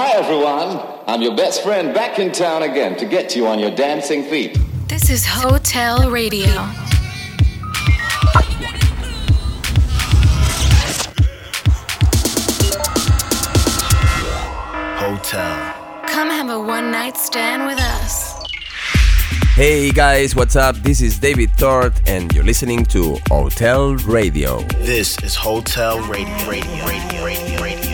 Hi, everyone. I'm your best friend back in town again to get you on your dancing feet. This is Hotel Radio. Hotel. Come have a one night stand with us. Hey guys, what's up? This is David Tort, and you're listening to Hotel Radio. This is Hotel Radio. Radio. Radio. Radio. Radio.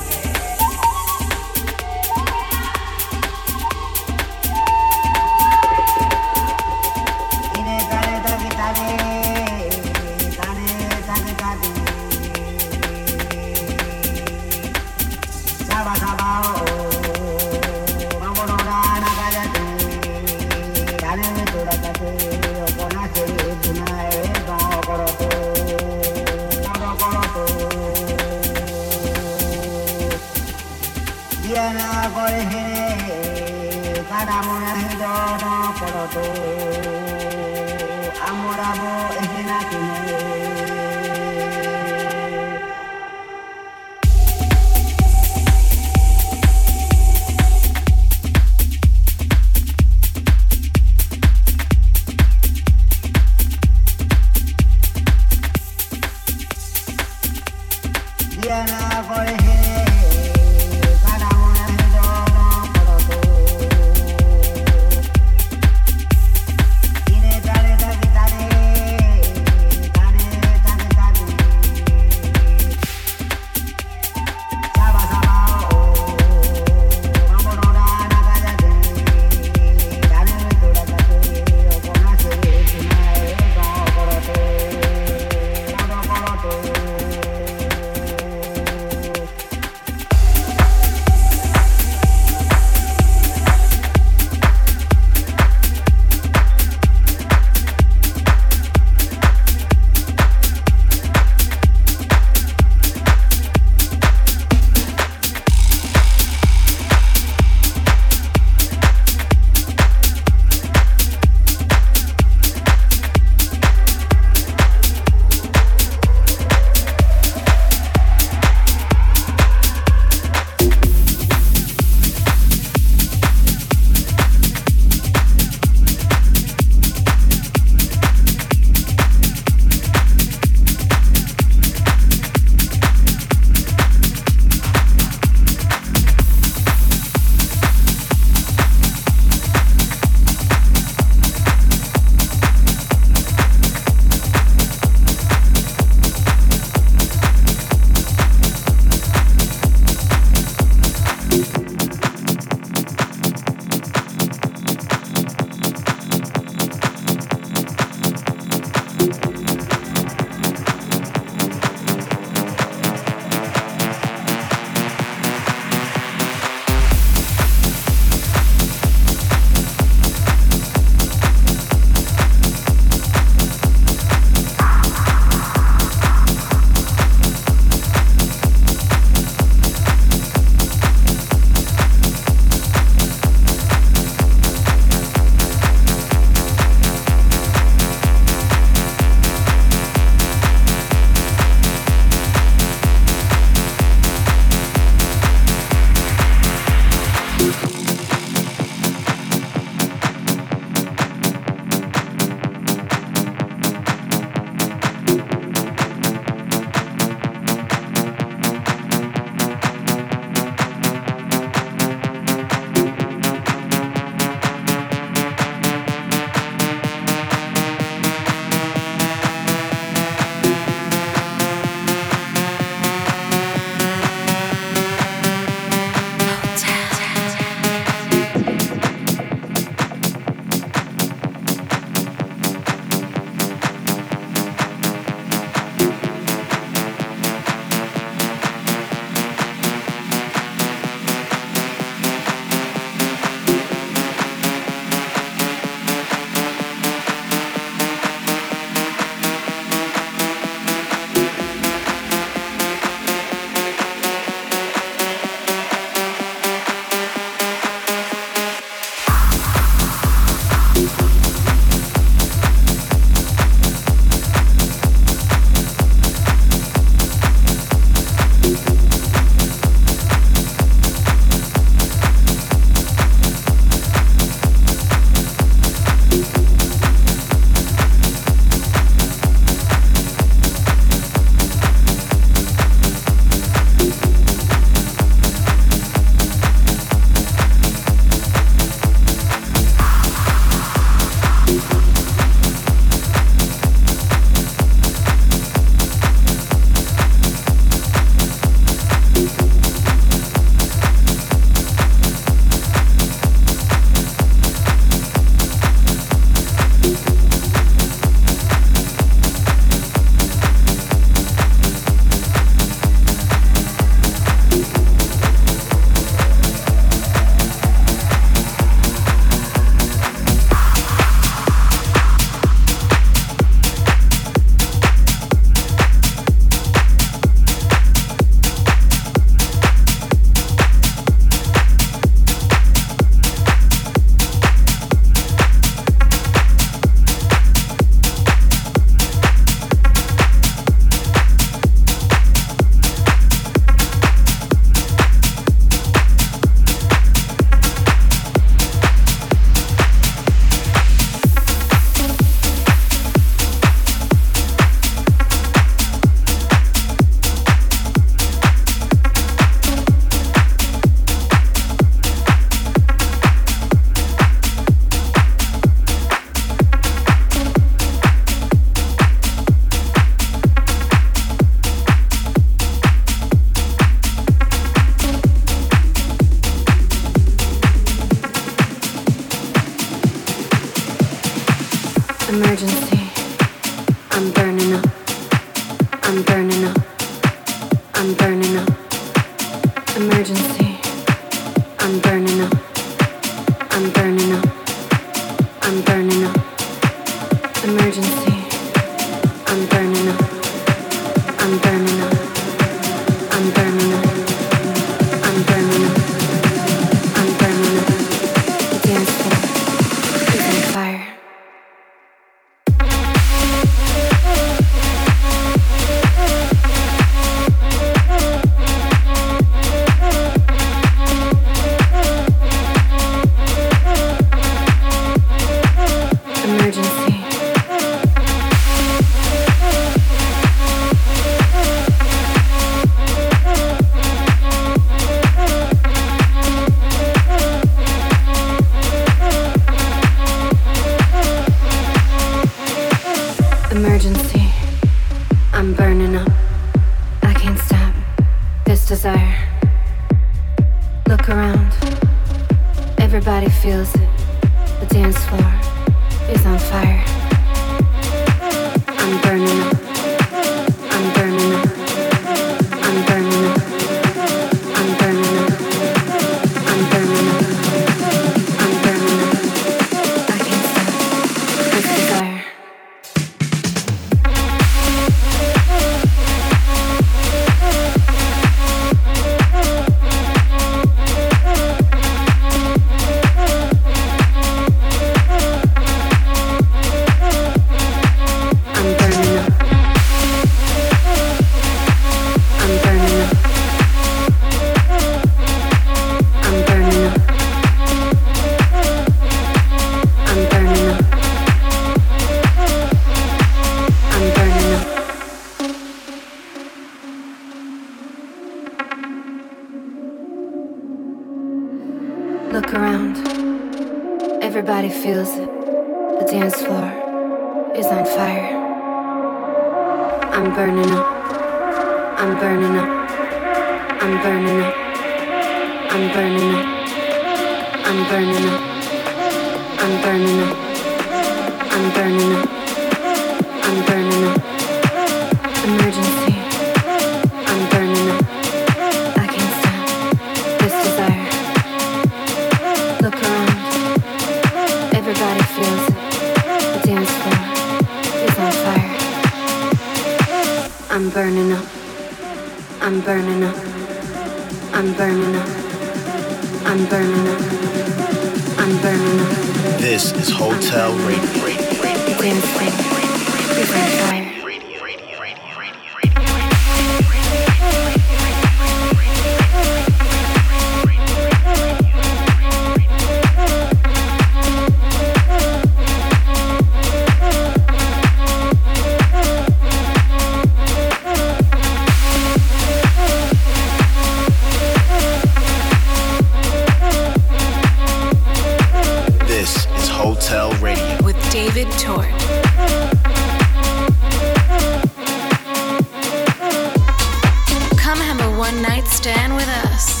stand with us.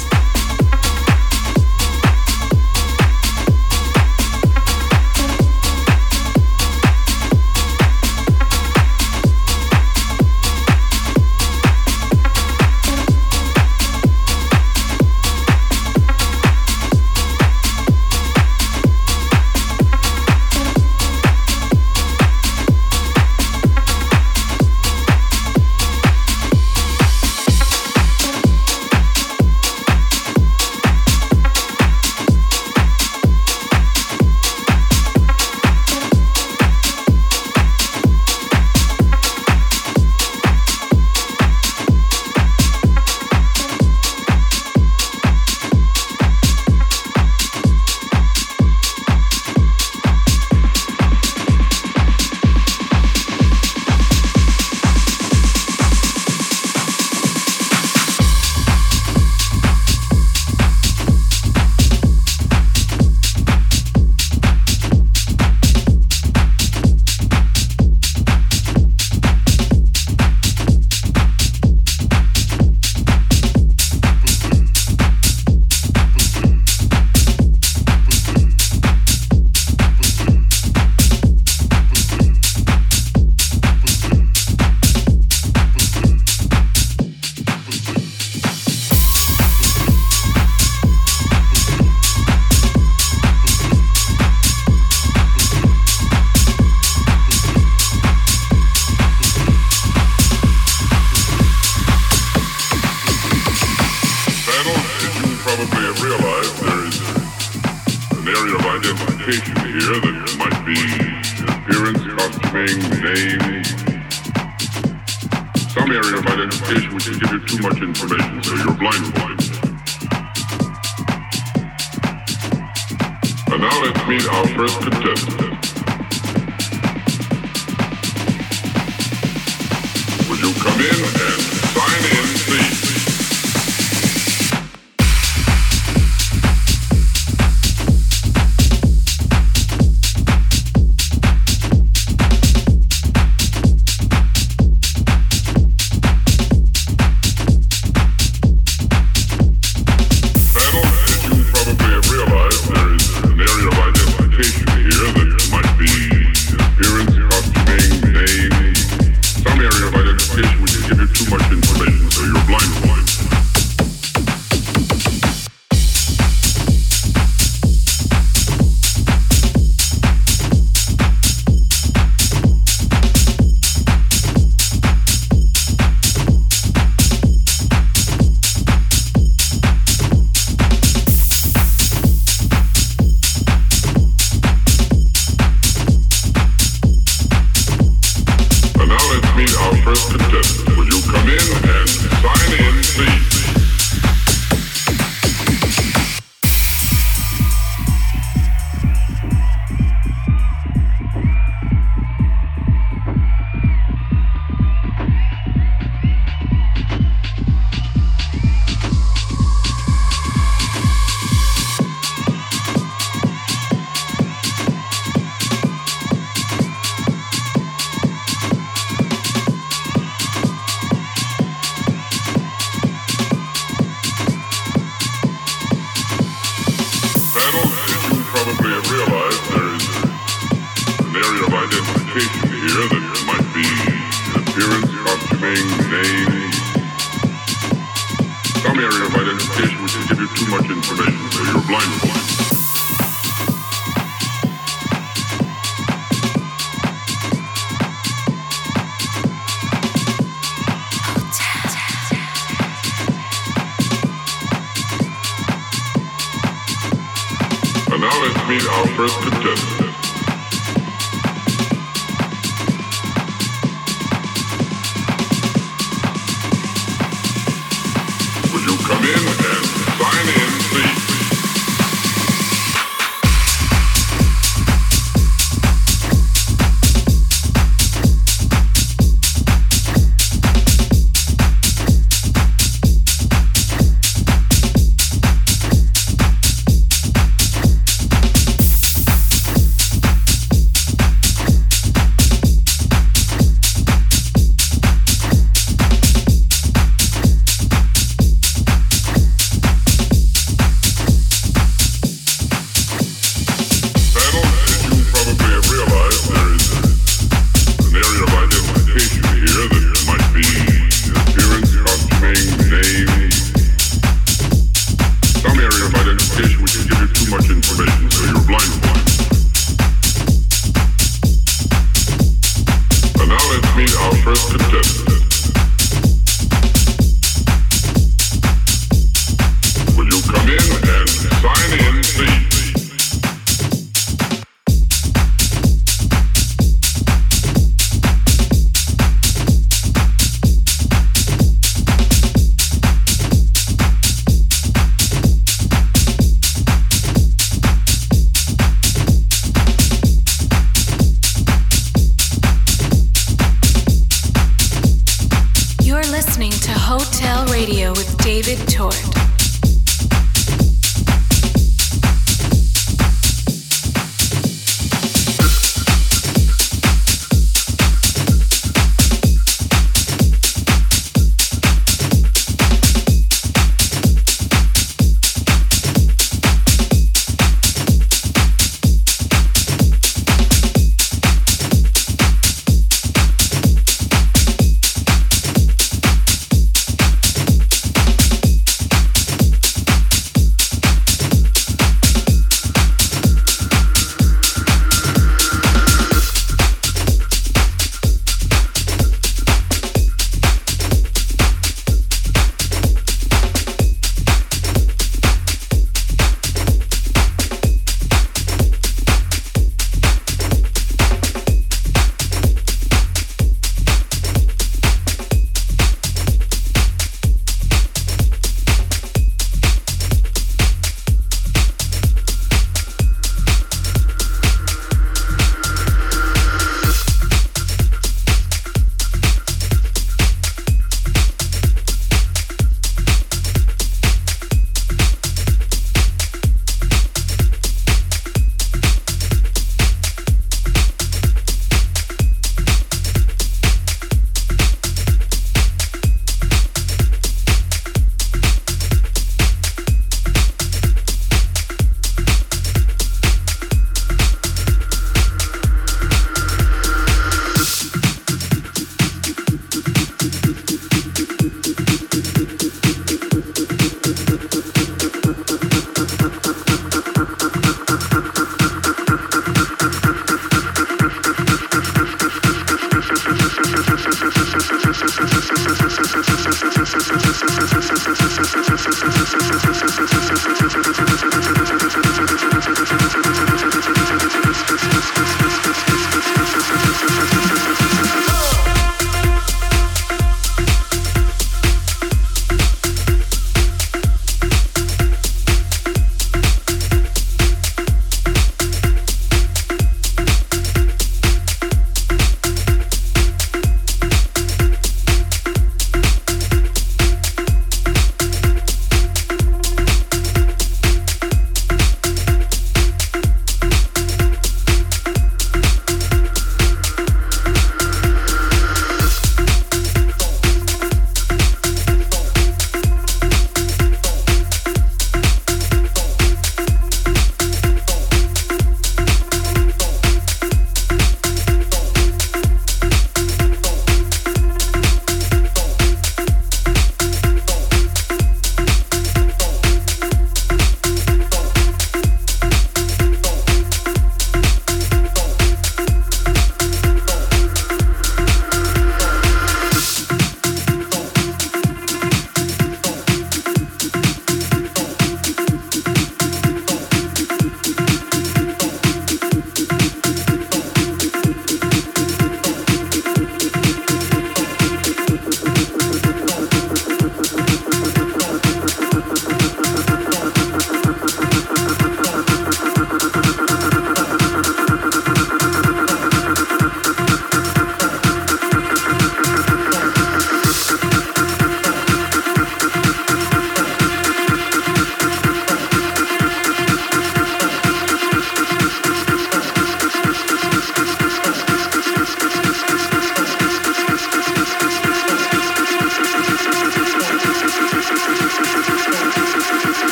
Identification which will give you too much information, so you're blindfolded. And now let's meet our first contestant. Would you come in here that might be an appearance, costuming, name, some area of identification which will give you too much information, so you're blindfolded. now let's meet our first contestant. Radio with David Tort.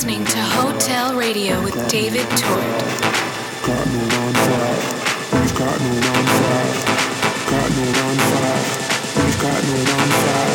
listening to Hotel Radio with David Tort. Got no on fire. We've got no on fire. Got no on fire. We've got no on fire.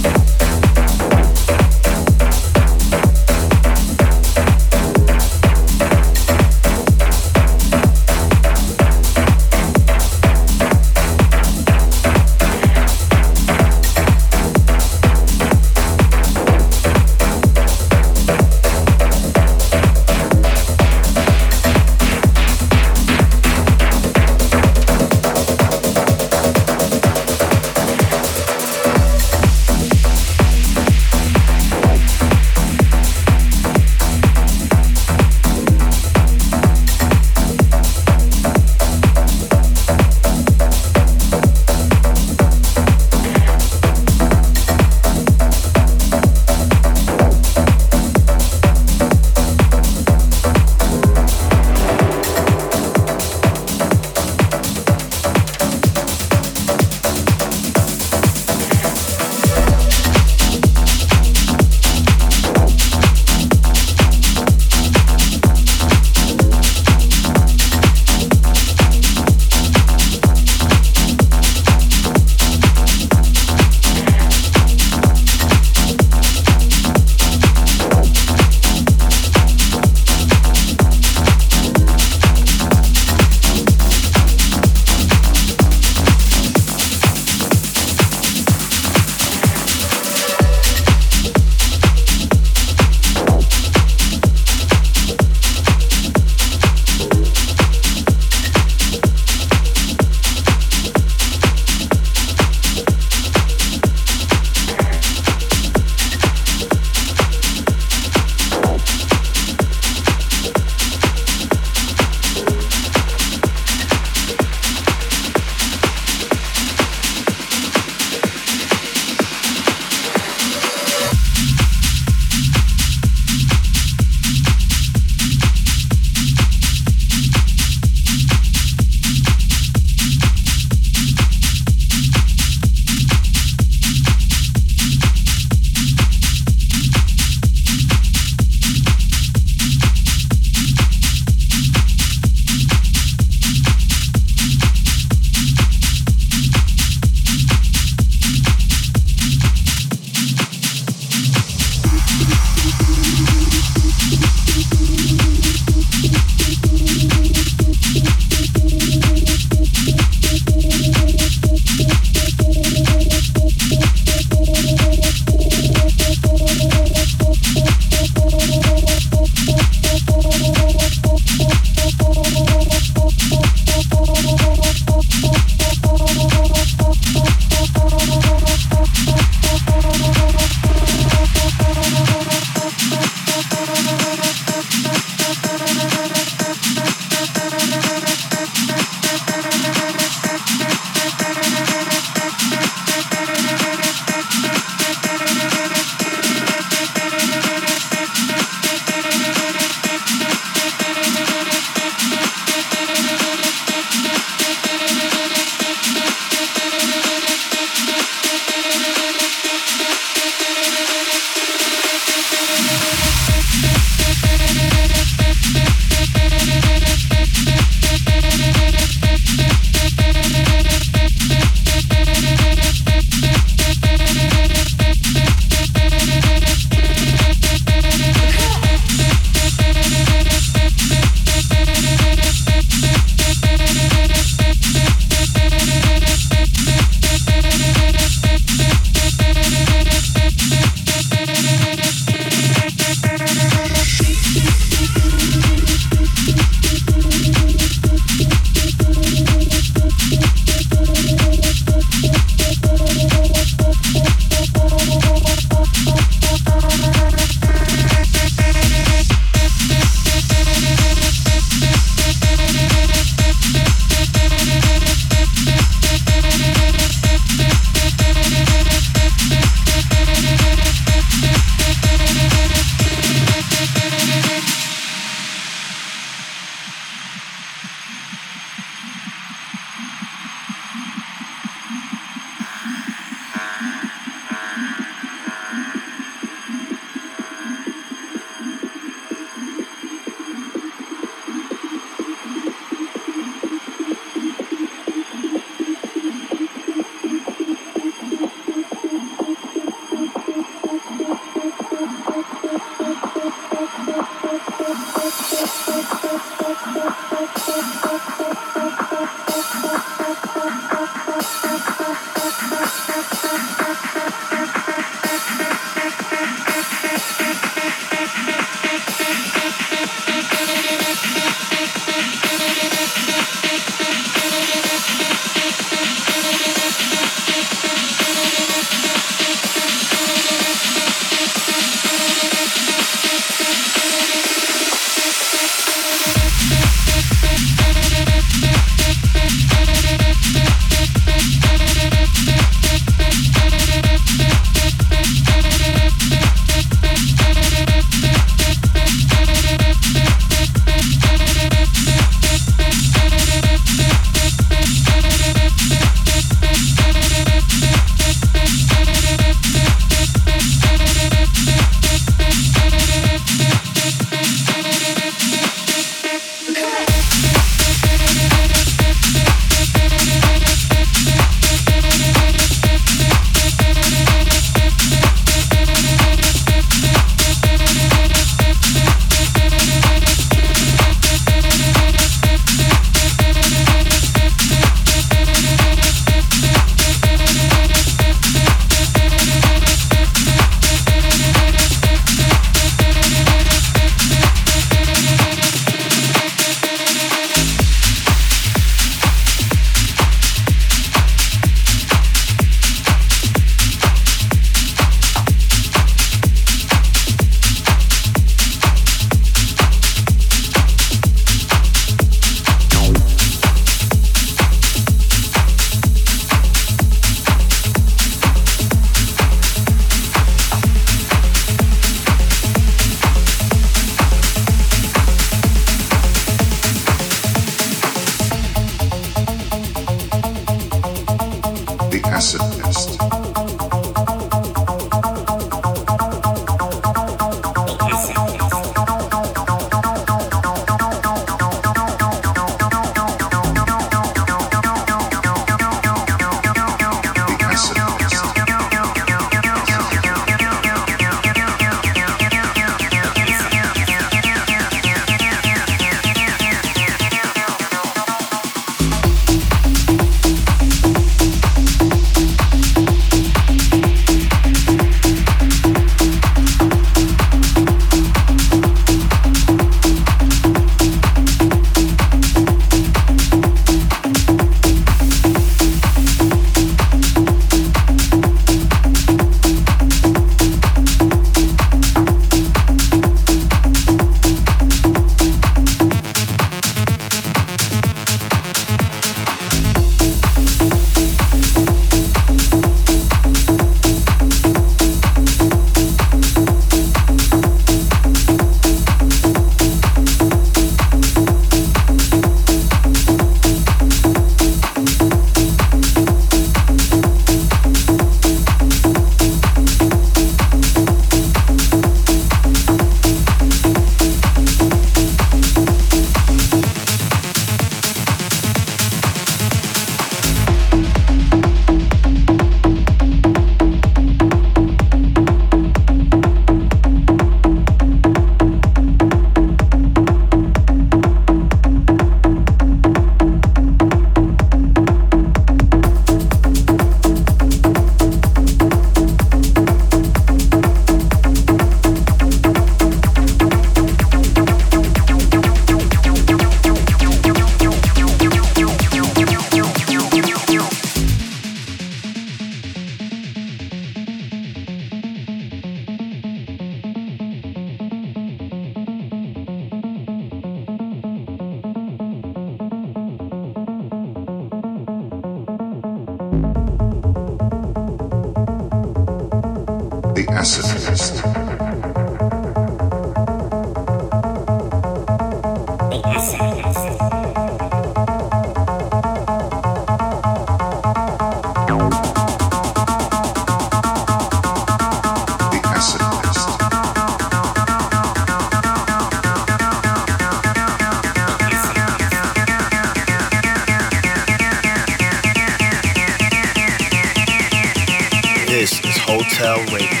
Hotel Radio.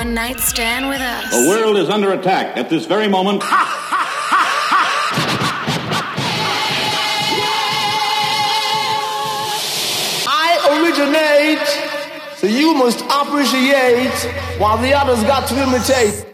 One night stand with us. The world is under attack at this very moment. I originate, so you must appreciate while the others got to imitate.